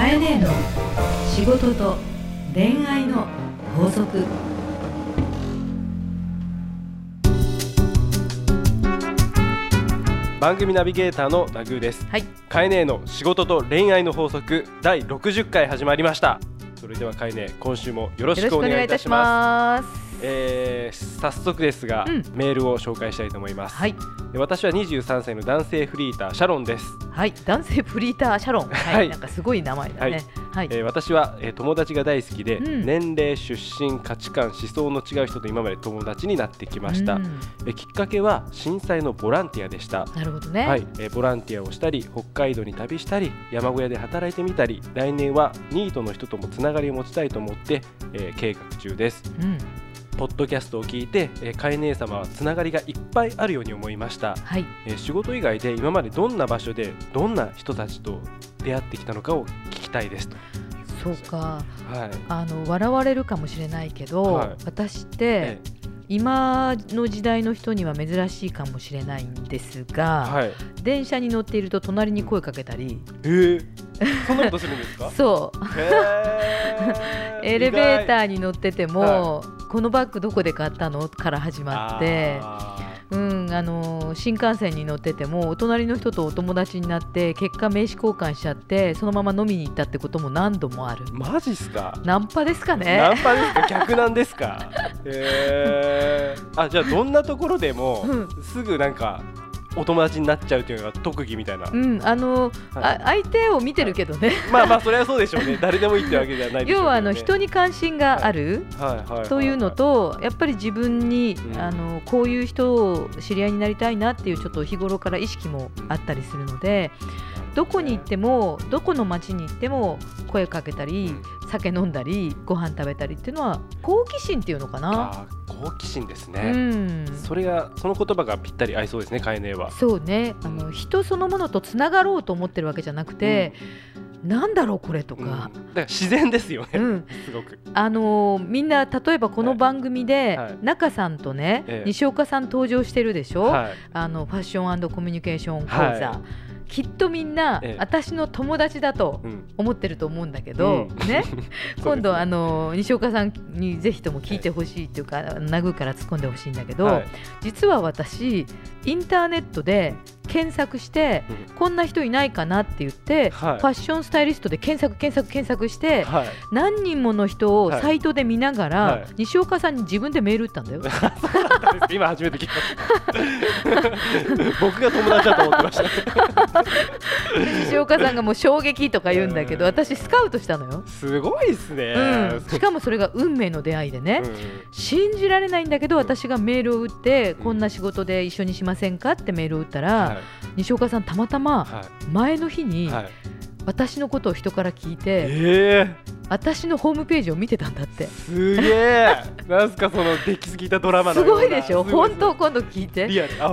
かえねえの仕事と恋愛の法則。番組ナビゲーターのラグーです。はい。カエネの仕事と恋愛の法則第60回始まりました。それではカエネ今週もよろしくお願いいたしますえー、早速ですが、うん。メールを紹介したいと思います、はい。私は23歳の男性フリーターシャロンです、はい。男性フリーターシャロン。はい、はい。なんかすごい名前だね。はい、えー私は、えー友達が大好きで、うん。年齢出身価値観思想の違う人と今まで友達になってきました、うん。えーきっかけは震災のボランティアでした。なるほどね。はい、えーボランティアをしたり北海道に旅したり山小屋で働いてみたり来年はニートの人ともつながりを持ちたいと思って、えー計画中です。うんポッドキャストを聞いて、えー、カエ姉様はつながりがいっぱいあるように思いました、はい。えー仕事以外で今までどんな場所でどんな人たちと出会ってきたのかを聞きたいですと。そうか。はい。あの笑われるかもしれないけど、はい。私って、え今の時代の人には珍しいかもしれないんですーが、はい。電車に乗っていると隣に声かけたり、えー、そんなことするんですか？そう。エレベータ意ーに乗ってても、このバッグどこで買ったの？から始ま外って。あうん、あの新幹線に乗っててもお隣の人とお友達になって結果名刺交換しちゃってそのまま飲みに行ったってことも何度もある。ーマジっすか？ナンパですかナねンパですか？逆なんですか？へー。あじゃあどんなところでもうん。すぐなんかお友達になっちゃうっていうのが特技みたいな、うんあの、はい。あ相手を見てるけどね、まあまあそれはそうでしょうね。誰でもいいってわけじゃないね、要はあの人に関心がある、はい。はい。はい。はいというのとやっぱり自分に、うん。あのこういう人を知り合いになりたいなっていうちょっと日頃から意識もあったりするので、どこに行ってもどこの町に行っても声かけたり、酒飲んだりご飯食べたりっていうのは好奇心っていうのかな。好奇心ですうね、ん。それがその言葉がぴったり合いそうですねカエネはそうね。あの人そのものとつながろうと思ってるわけじゃなくて、なんだろうこれとうん、うん。だか、から自然ですよね、うん。すごく。あのーみんな例えばこの番組で、はい。中さんとね、ええ。西岡さん登場してるでしょ、はい。あのファッションコミュニケーション講座、はきっとみんな、ええ。私の友達だとうん。思ってると思うんだけど、うん。ね？今度あの西岡さんにぜひとも聞いてほしいっていうか、殴から突っ込んでほしいんだけど、はい。実は私インターネットで検索して、うん。こんな人いないかなって言って、はい。ファッションスタイリストで検索検索検索して、はい。何人もの人をはい。サイトで見ながら、はい。西岡さんに自分でメール打ったんだよ。今初めて聞きました。僕が友達だと思ってました。で西岡さんがもう衝撃とか言うんだけど、うん。私スカウトしたのよ。すごいですね、うん、しかもそれが運命の出会いでね、うん信じられないんだけど私がメールを打って、うん。こんな仕事で一緒にしませんかってメールを打ったら、はい。西岡さんたまたまは前の日にいはい私のことを人から聞いて、え私のホームページを見てたんだって。ー、すげえ。なんすかその出来すぎたドラマのすごいでしょ？本当今度聞いて。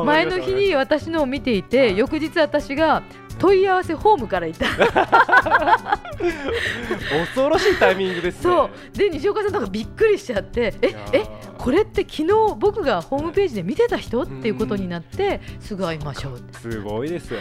前の日に私のを見ていて、はい。翌日私が問い合わせホームから行った。恐ろしいタイミングですね。そう。で西岡さんなんかびっくりしちゃってええこれって昨日僕がホームページで見てた人？っていうことになってすぐ会いましょう。すごいですよ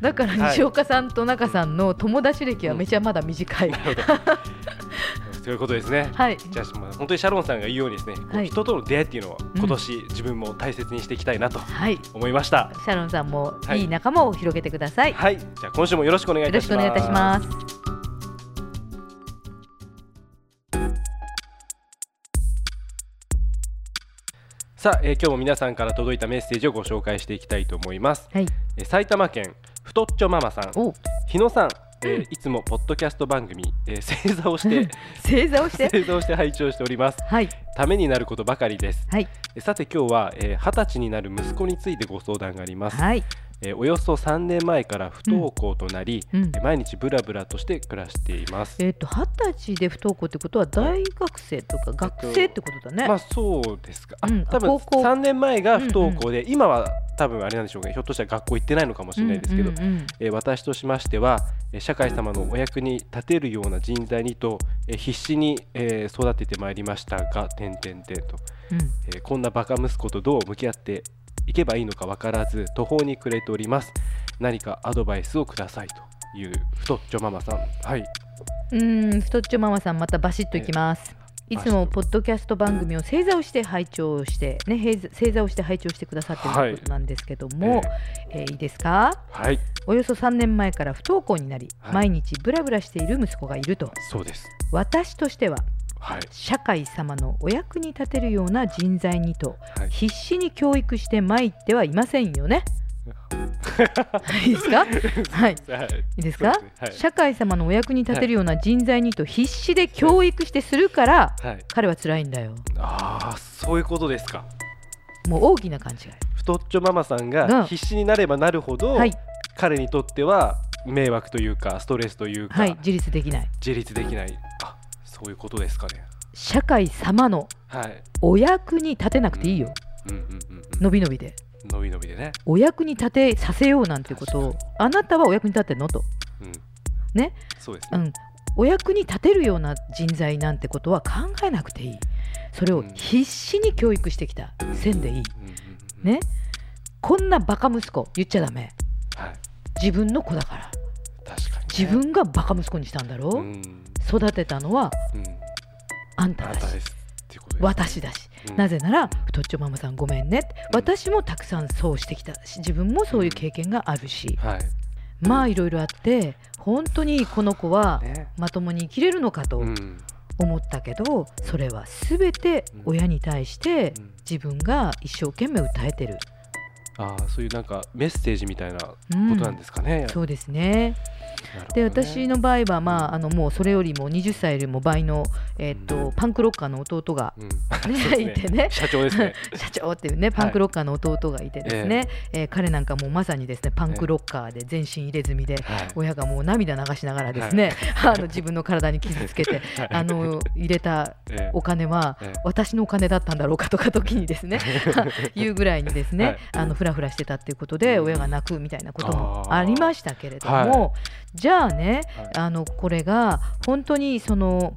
だからはい。西岡さんと中さんの友達歴はめちゃまだ短い、なるほど。ということですね。はい。じゃあまあ本当にシャロンさんが言うようにですね、はい。人との出会いっていうのをうん。今年自分も大切にしていきたいなとはい。思いました、シャロンさんもはいいい。仲間を広げてください、はい、じゃあ今週もよろしくお願いいします。しくお願いいたします。さあ、えー今日も皆さんから届いたメッセージをご紹介していきたいと思います、はい。えー埼玉県太っちょママさん。お。日野さん、えーうん。いつもポッドキャスト番組、えー正座をして正座をして？正座をして拝聴しております。はい。ためになることばかりです。はい。えーさて今日はえー二十、歳になる息子についてご相談があります、はい。えーおよそ3年前から不登校となり、うん。えー毎日ブラブラとして暮らしています、えっ、と二十歳で不登校ってことは大学生とか学生ってことだね、まあそうですか、あうん。多分高校。3年前が不登校で、今は多分あれなんでしょうね。ひょっとしたら学校行ってないのかもしれないですけど、えー私としましてはえー社会様のお役に立てるような人材にと、えー必死に、えー育ててまいりましたが点々点と、うん。えーこんなバカ息子とどう向き合っていけばいいのか分からず途方に暮れております。何かアドバイスをくださいという太っちょママさん。はい。うーん太っちょママさんまたバシッといきますいつもポッドキャスト番組を正座をして拝聴してね正座をして拝聴してくださっているということなんですけども、えーいいですか？はい。およそ3年前から不登校になり、はい。毎日ブラブラしている息子がいると。そうです。私としてははい。社会様のお役に立てるような人材にとはい。必死に教育して参ってはいませんよね。いいですか？はい。はい。いいですか？ね。はい。社会様のお役に立てるような人材にと必死で教育してするからはい。彼は辛いんだよ。ああそういうことですか。もう大きな勘違い。太っちょママさんがが必死になればなるほど、はい、彼にとっては迷惑というかストレスというか、はい、自立できない。自立できない。あそういうことですかね。社会様のはい。お役に立てなくていいよ。うん。うんうんうんのびのびで。のびのびでね。お役に立てさせようなんてことを確あなたはお役に立ってんのと。うん。ね？そうです。ね、うん、お役に立てるような人材なんてことは考えなくていい。それを必死に教育してきたせんでいい。ね？こんなバカ息子言っちゃダメ。はい。自分の子だから。確かに、ね、自分がバカ息子にしたんだろ、う。ん。育てたのはうん。あんただし。私だし、うんなぜなら太っちょママさんごめんね。私もたくさんそうしてきた。し自分もそういう経験があるし、はい。まあいろいろあって本当にこの子はね。まともに生きれるのかとうん。思ったけどそれは全て親に対してうん。自分が一生懸命訴えてる、ああそういうなんかメッセージみたいなこうん。となんですかね、そうですね。ね。で私の場合は、まあ、あのもうそれよりも20歳よりも倍の、えっとパンクロッカーの弟が、うん。ね そうですいてね。社長ですね。社長っていうねパンクロッカーの弟がいてですね、えー彼なんかもうまさにですねパンクロッカーで全身入れ墨で、はい。親がもう涙流しながらですね、あの自分の体に傷つけてはい。あの入れたええ。お金はええ。私のお金だったんだろうかとか時にですねいうぐらいにですね、はい。あのフラフラしてたっていうことでうん。親が泣くみたいなこともありましたけれども、はじゃあねはい。あのこれが本当にその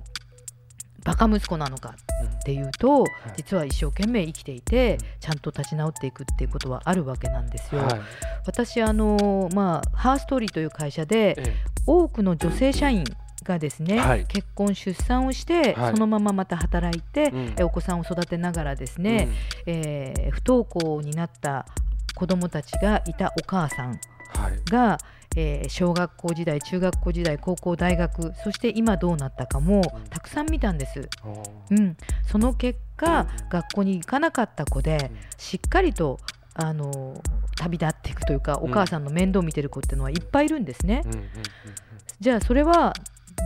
バカ息子なのかっていうと、実は一生懸命生きていて、うんちゃんと立ち直っていくっていうことはあるわけなんですよ。はい。私あのまあハーストーリーという会社でえ多くの女性社員がですね、はい。結婚出産をして、はい。そのまままた働いて、うん。えお子さんを育てながらですえね、えー不登校になった子どもたちがいたお母さんうんはい。が、えー小学校時代中学校時代高校大学そして今どうなったかもうん。たくさん見たんです。おー。うん、その結果学校に行かなかった子でしっかりとあの旅立っていくというかお母さんの面倒を見てる子っていうのはいっぱいいるんですね。うんうんうん。じゃあそれは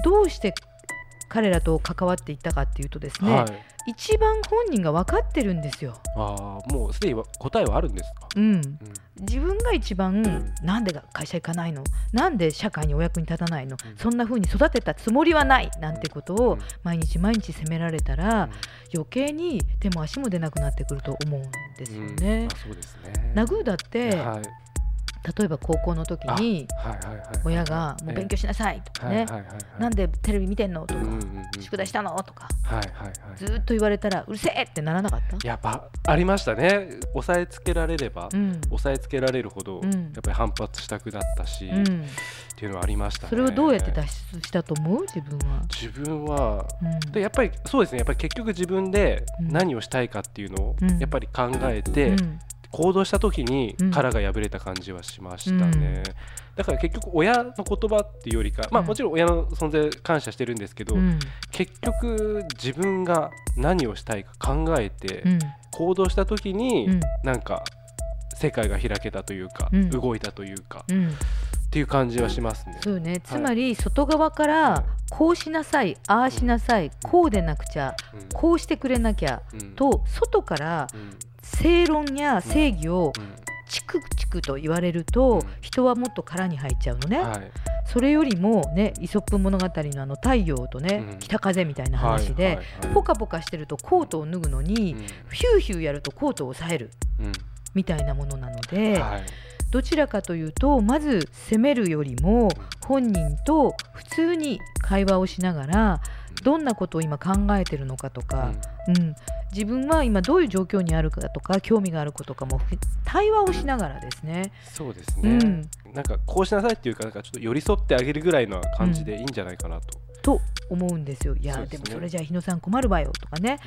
どうして彼らと関わっていったかっていうとですね、うんはい。一番本人が分かってるんですよ。ああもうすでにわ答えはあるんですか、うん、うん。自分が一番なんで会社行かないの？なんで社会にお役に立たないの、うん。そんな風に育てたつもりはない？なんてことをうん。毎日毎日責められたら余計に手も足も出なくなってくると思うんですようん。ね。あそうですね。ナグーだって、はい例えば高校の時に親が「もう勉強しなさい」とかね。はいはいはいはい「なんでテレビ見てんの?」とか。うんうんうん「宿題したの?」とか。ずーっと言われたら「うるせえ!」ってならなかった？やっぱありましたね。押さえつけられれば、うん。押さえつけられるほど、うん。やっぱり反発したくなったし、っうん、ていうのはありましたね。それをどうやって脱出したと思う？自分は。自分は。うん。でやっぱりそうですね。やっぱり結局自分でうん。何をしたいかっていうのをうん。やっぱり考えて、うん行動した時にうん。殻が破れた感じはしましたね、うん。だから結局親の言葉っていうよりか、まあうん。もちろん親の存在感謝してるんですけど、うん。結局自分が何をしたいか考えてうん。行動した時に、うん。なんか世界が開けたというか、うん。動いたというかうん。っていう感じはしますね。そうね。つまり外側かはらいこうしなさいああしなさいこうでなくちゃうん。こうしてくれなきゃうん。と外からうん正論や正義をうん。チクチクと言われると、うん。人はもっと殻に入っちゃうのね、はい。それよりもねイソップ物語のあの太陽とね、うん。北風みたいな話で、はいはいはい。ポカポカしてるとコートを脱ぐのに、ヒューヒューやるとコートを押さえるうん。みたいなものなのうんで、はい。どちらかというとまず責めるよりも本人と普通に会話をしながらどんなことを今考えてるのかとか、うん、自分は今どういう状況にあるかとか興味があることかもふ対話をしながらですね。そうですね、うん。なんかこうしなさいっていうかなんかちょっと寄り添ってあげるぐらいの感じでいいんじゃないかなと。と思うんですよ。いやですね。でもそれじゃあ日野さん困るわよとかね。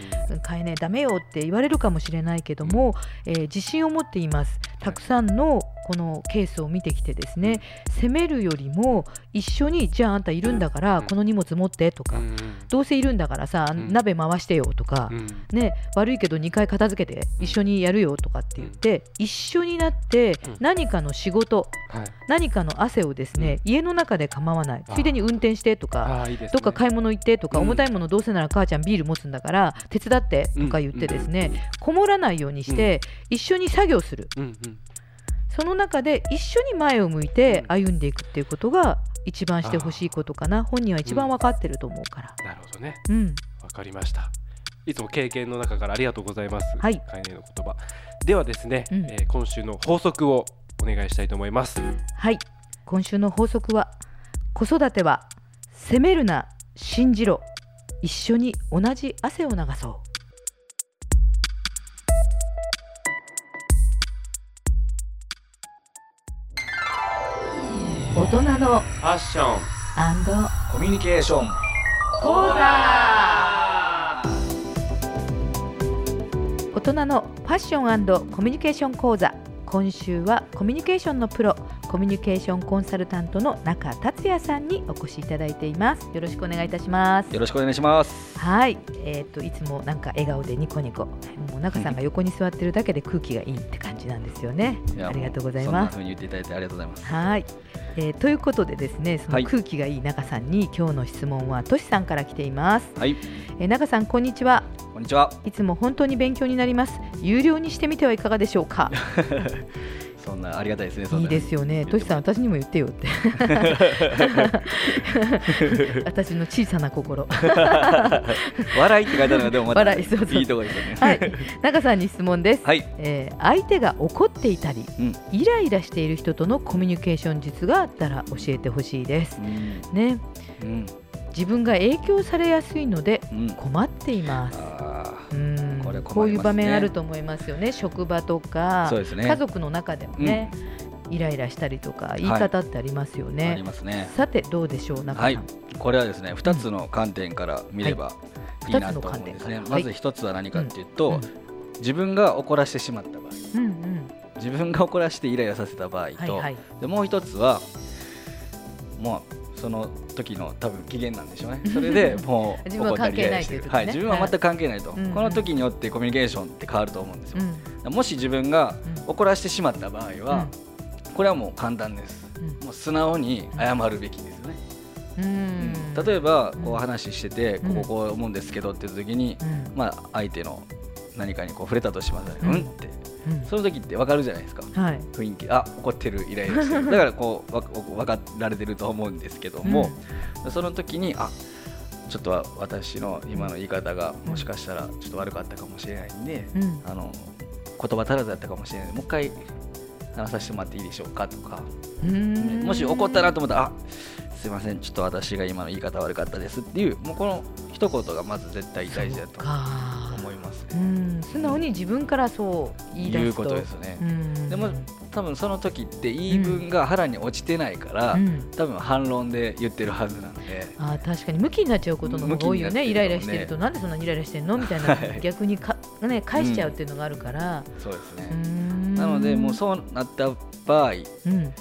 買えねえダメよって言われるかもしれないけども、えー自信を持っています。たくさんのこのケースを見てきてですね責めるよりも一緒にじゃああんたいるんだからうん。この荷物持ってとか、うん。どうせいるんだからさ、ん。鍋回してよとか、うん。ね、悪いけど2回片付けて一緒にやるよとかって言って、一緒になってうん。何かの仕事はい。何かの汗をですね、家の中で構わない。あついでに運転してとかどっか買い物行ってとか、うん。重たいものどうせなら母ちゃんビール持つんだから手伝ってとか言ってですね、こもらないようにして、一緒に作業するその中で一緒に前を向いてうん。歩んでいくっていうことが一番してほしいことかな。本人は一番分かってると思うから。なるほどね。うん、わかりました。いつも経験の中からありがとうございます。はい。カイネの言葉。ではですね、うん。えー今週の法則をお願いしたいと思います。はい。今週の法則は子育ては責めるな信じろ。一緒に同じ汗を流そう大人のファッションコミュニケーション。講座大人のファッションコミュニケーション講座。今週はコミュニケーションのプロコミュニケーションコンサルタントの中達也さんにお越しいただいています。よろしくお願いいたします。よろしくお願いします。はい、えっ、といつもなんか笑顔でニコニコ。もう中さんが横に座ってるだけで空気がいいって感じなんですよね。ありがとうございそんなます風に言っていただいてありがとうございます。はい、えーということでですねそはい。の空気がいい中さんに、今日の質問はとしさんから来ています、はい。えー中さんこんにちは。こんにちは。いつも本当に勉強になります。有料にしてみてはいかがでしょうか？そんなありがたいですねいな。いですよね。としさん私にも言ってよって。私の小さな心。笑いって書いてあるのがでもまた笑いそうそう。いいところですよね。はい。中さんに質問です、はい。えー相手が怒っていたりうん。イライラしている人とのコミュニケーション術があったら教えてほしいです。うん。ね。うん。自分が影響されやすいのでうん。困っています。あうんね。こういう場面あると思いますよね。職場とーかね。家族の中でもね、イライラしたりとか言い方ってありますよあねり、ますね。さてどうでしょう中さん、はい。これはですね2つの観点から見ればいいなと思うんですね。まず1つは何かっていうと、うん自分が怒らせてしまった場合。うんうん。自分が怒らせてイライラさせた場合と、はいはい。でもう一つはもうその時の多分機嫌なんでしょうね。それでもう 自分は関係ないという時ね。はい、自分は全く関係ないと、うんこの時によってコミュニケーションって変わると思うんですよ、うん。もし自分がうん。怒らせてしまった場合は、これはもう簡単です。うん。もう素直に謝るべきですよね、うん。例えばこうんう話してて、うん。こここう思うんですけどっていう時に、うん。まあ相手の何かにこう触れたとしますね、ううんん、って。うんその時って分かるじゃないですか。はい。雰囲気。あ怒ってるイライラしてる。だからこうわ分かられてると思うんですけども、その時にあちょっとは私の今の言い方がもしかしたらちょっと悪かったかもしれないんで、うん。うんあの言葉足らずだったかもしれないもう一回話させてもらっていいでしょうかとか、うん。もし怒ったなと思ったらあすいません。ちょっと私が今の言い方悪かったですっていうもうこの一言がまず絶対大事だとうね。ん素直に自分からそう言い出すと。いうことですよね。うん。でも多分その時って言い分が腹に落ちてないから、うん。多分反論で言ってるはずなので、あー確かに向きになっちゃうことの方が多いよね。ね。ライラしてると。なんでそんなにイライラしてんのみたいな はい。逆にか、ね、返しちゃうっていうのがあるから、そうですね。ななのでもうそうなった場合、うん。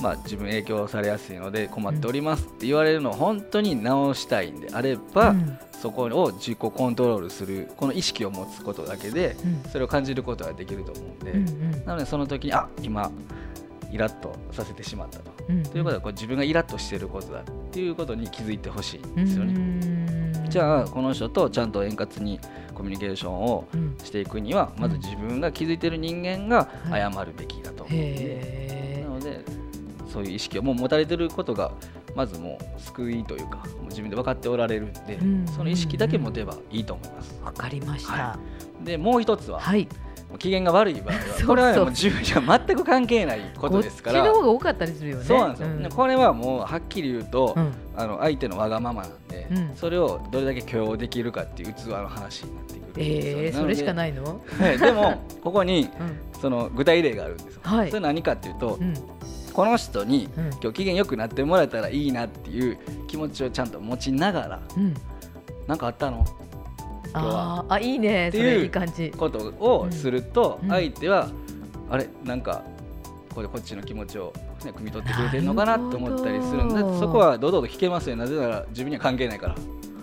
まあ、自分影響されやすいので困っておりますって言われるのを本当に直したいんであれば、うんそこを自己コントロールするこの意識を持つことだけでうん。それを感じることができると思うんで、うんうん。なのでその時にあ今イラッとさせてしまったと。うんということはこう自分がイラッとしていることだっていうことに気づいてほしいんですよね。うん。じゃあこの人とちゃんと円滑にコミュニケーションをうん。していくにはまず自分が気づいている人間がはい。謝るべきだと思うんで、へなのでそういう意識をもう持たれてることがまずもう救いというかもう自分で分かっておられるんで、うんその意識だけ持てばいいと思います。えわかりました。はでもう一つは、はい。機嫌が悪い場合は これはもう自分には全く関係ないことですかこっちのら方が多かったりするよね。そうなんですよ、うん。でこれはもうはっきり言うと、うん。あの相手のわがままなんで、うん。それをどれだけ許容できるかっていう器の話になってくるんですよえー、それしかい、ないの？はい。でもここにうん。その具体例があるんですよ、はい。それ何かっていうと、うんこの人にうん。今日機嫌よくなってもらえたらいいなっていう気持ちをちゃんと持ちながらうん。何かあったの？今日は。あいいねそっていうれいい感じ。ことをするとうん。相手はあれ？なんかこれこっちの気持ちを、ね、汲み取ってくれてるのかなと思ったりするんでそこは堂々と聞けますよ。なぜなら自分には関係ないから、う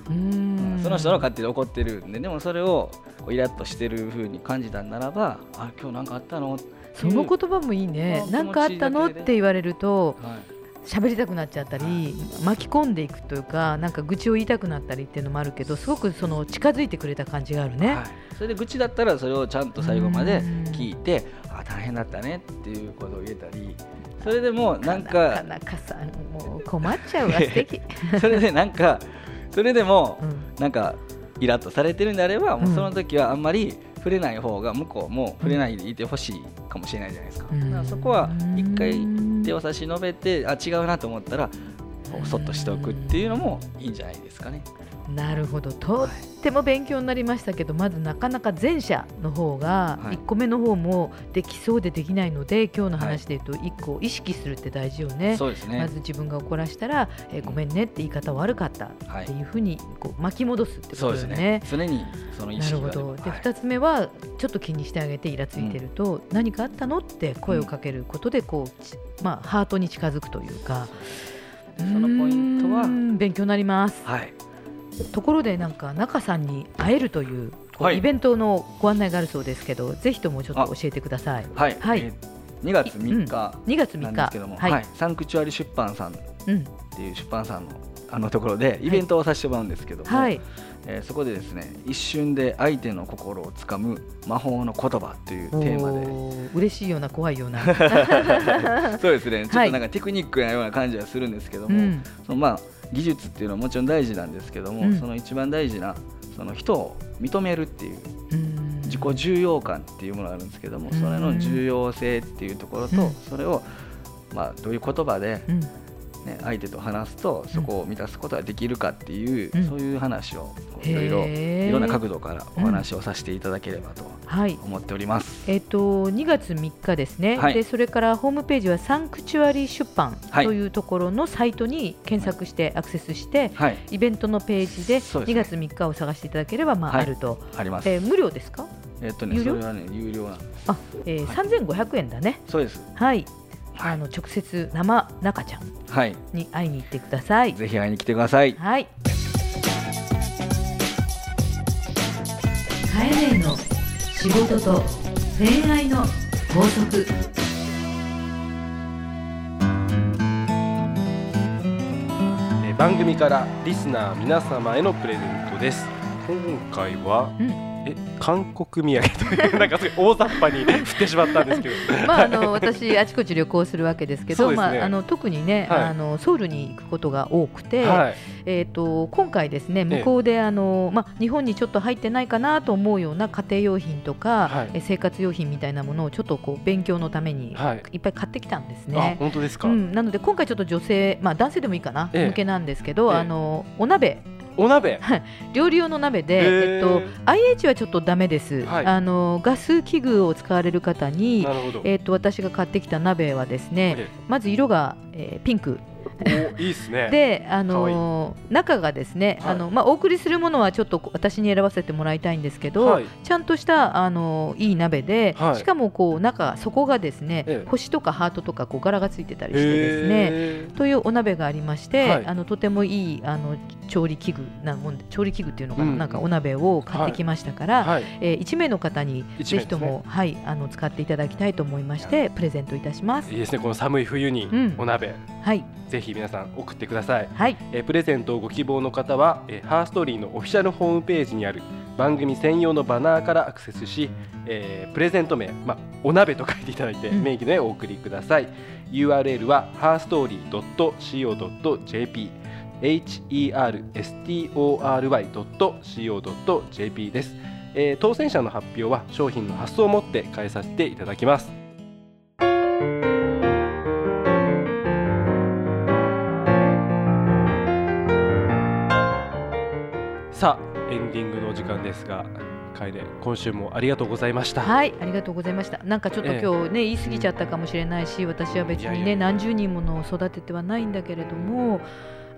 ーん。その人の勝手に怒ってるんででもそれをこうイラッとしてる風に感じたんならばあ今日なんかあったの？その言葉もいいね。うん。なんかあったの？って言われるとはい。喋りたくなっちゃったり巻き込んでいくというかなんか愚痴を言いたくなったりっていうのもあるけどすごくその近づいてくれた感じがあるね。はい。それで愚痴だったらそれをちゃんと最後まで聞いてあ大変だったねっていうことを言えたりそれでもなんなかかなかさんもう困っちゃうわ素敵。それでなんかそれでもうん。なんかイラッとされてるんであればもうその時はあんまり触れない方が向こうも触れないでいてほしいかもしれないじゃないですか,、うん。だからそこは一回手を差し伸べてあ違うなと思ったらそっとしておくっていうのもいいんじゃないですかね。なるほど。とっても勉強になりましたけどまずなかなか前者の方がはい。1個目の方もできそうでできないので今日の話で言うと1個意識するって大事よね。そうですね。まず自分が怒らしたら、えーごめんねって言い方悪かったはいっていうふうにこう巻き戻すってそうですことよね。ね。常にその意なるほど。ではい。2つ目はちょっと気にしてあげてイラついてると、何かあったのって声をかけることでこう、ちまあ、ハートに近づくというか。そのポイントは？勉強になります。はいところでなんか中さんに会えるというこうはい。イベントのご案内があるそうですけどぜひともちょっと教えてください。はい、はい。えー2月3日2月3日。なんですけども、はい、はい。サンクチュアリ出版さんっうんていう出版さんのあのところでイベントをさせてもらうんですけども、はい。えーそこでですね一瞬で相手の心をつかむ魔法の言葉というテーマで。嬉しいような怖いような、そうですね。ちょっはいとなんかテクニックなような感じはするんですけども、うん。そのまあ技術っていうのはもちろん大事なんですけども、うん。その一番大事なその人を認めるっていううん。自己重要感っていうものがあるんですけども、うん。それの重要性っていうところと、うん。それをまあどういう言葉で、うんね、相手と話すとそこを満たすことができるかっていう、うん。そういう話をいろいろいろんな角度からお話をさせていただければとはい。思っております。えっと2月3日ですね、はい。でそれからホームページはサンクチュアリ出版はい。というところのサイトに検索してアクセスして、はい、イベントのページで2そうですね。月3日を探していただければ、まあはい。あると、あります。えー無料ですか？えっとね、それはね、有料なんです。あ、えーはい。3500円だね。そうです。はい、はいあの直接生中ちゃんはい、に会いに行ってください。ぜひ会いに来てください。はい。カエレの仕事と恋愛の法則。えー番組からリスナー皆様へのプレゼントです。今回は、うんえ韓国土産という なんか大雑把に振ってしまったんですけど。まああの私あちこち旅行するわけですけど、ね。まああの特にね、はい。あのソウルに行くことが多くて、はい。えっ、と今回ですね向こうであのまあ日本にちょっと入ってないかなと思うような家庭用品とか、はい。え生活用品みたいなものをちょっとこう勉強のためにはい。いっぱい買ってきたんですあね。本当ですか、うん、なので今回ちょっと女性、まあ、男性でもいいかな、ええ。向けなんですけど、ええ。あのお鍋お鍋？料理用の鍋で、えっと、IH はちょっとダメです、はい。あのガス器具を使われる方にえっと、私が買ってきた鍋はですね、えまず色が、えーピンク。おいいですね。で、あのー中がですね、はい。あのまあ、お送りするものはちょっとこ私に選ばせてもらいたいんですけど、はい。ちゃんとした、あのーいい鍋で、はい。しかもこう中底がですね、ええ。星とかハートとかこう柄がついてたりしてですねというお鍋がありまして、はい。あのとてもいいあの調理器具なもん調理器具っていうのかな,、うん。なんかお鍋を買ってきましたから、はい。えー1名の方にぜひとも、はい、あの使っていただきたいと思いましてプレゼントいたします。いい。ですね。この寒い冬にうん。お鍋、はい、ぜひ皆さん送ってください。はい、えープレゼントをご希望の方は、えーハーストーリーのオフィシャルホームページにある番組専用のバナーからアクセスし、えープレゼント名、まあ、お鍋と書いていただいて、うん。名義でお送りください。URL は herstory.co.jp herstory.co.jp です、えー当選者の発表は商品の発送をもって返させていただきますさあ。エンディングのお時間ですが楓今週もありがとうございました。はいありがとうございました。なんかちょっとええ今日ね、言い過ぎちゃったかもしれないし私は別にね何十人ものを育ててはないんだけれども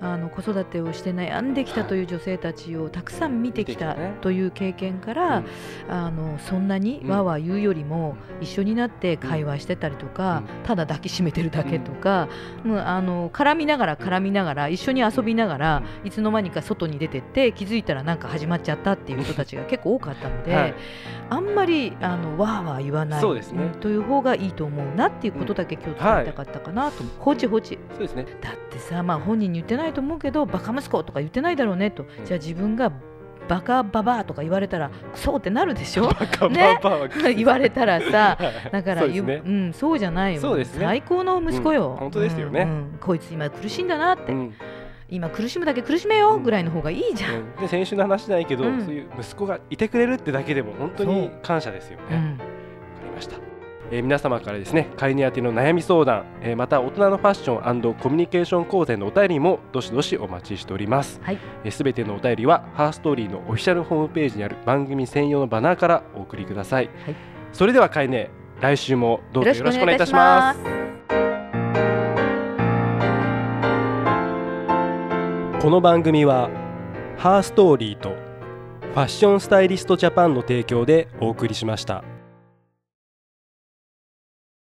あの子育てをして悩んできたという女性たちをたくさん見てきたという経験から、うん。あのそんなにうん。わーわー言うよりも一緒になって会話してたりとか、うん。ただ抱きしめてるだけとか、もうあの絡みながら絡みながら一緒に遊びながらいつの間にか外に出てって気づいたらなんか始まっちゃったっていう人たちが結構多かったので、はい。あんまりあのわーわー言わないね。んという方がいいと思うなっていうことだけ今日伝えたかったかなと思う、放置放置。そうですね。だってさまあ本人に言ってないと思うけどバカ息子とか言ってないだろうねと、じゃあ自分がバカババアとか言われたらクソってなるでしょ？バカねババアは言われたらさ はいだからゆそうねうん、そうじゃないよそうですね。最高の息子よ、うん。本当ですよね。うん。うん。こいつ今苦しいんだなって、うん。今苦しむだけ苦しめようん。ぐらいの方がいいじゃん、うん。で先週の話じゃないけど、うん。そういう息子がいてくれるってだけでも本当に感謝ですよね。わ、うん。かりました。えー皆様からですね、飼い主宛ての悩み相談、えーまた大人のファッションコミュニケーション講座のお便りもどしどしお待ちしております。はいすべ、てのお便りはハーストーリーのオフィシャルホームページにある番組専用のバナーからお送りください。はいそれでは飼い主、来週もどうぞよろしくお願いいたします。この番組はハーストーリーとファッションスタイリストジャパンの提供でお送りしました。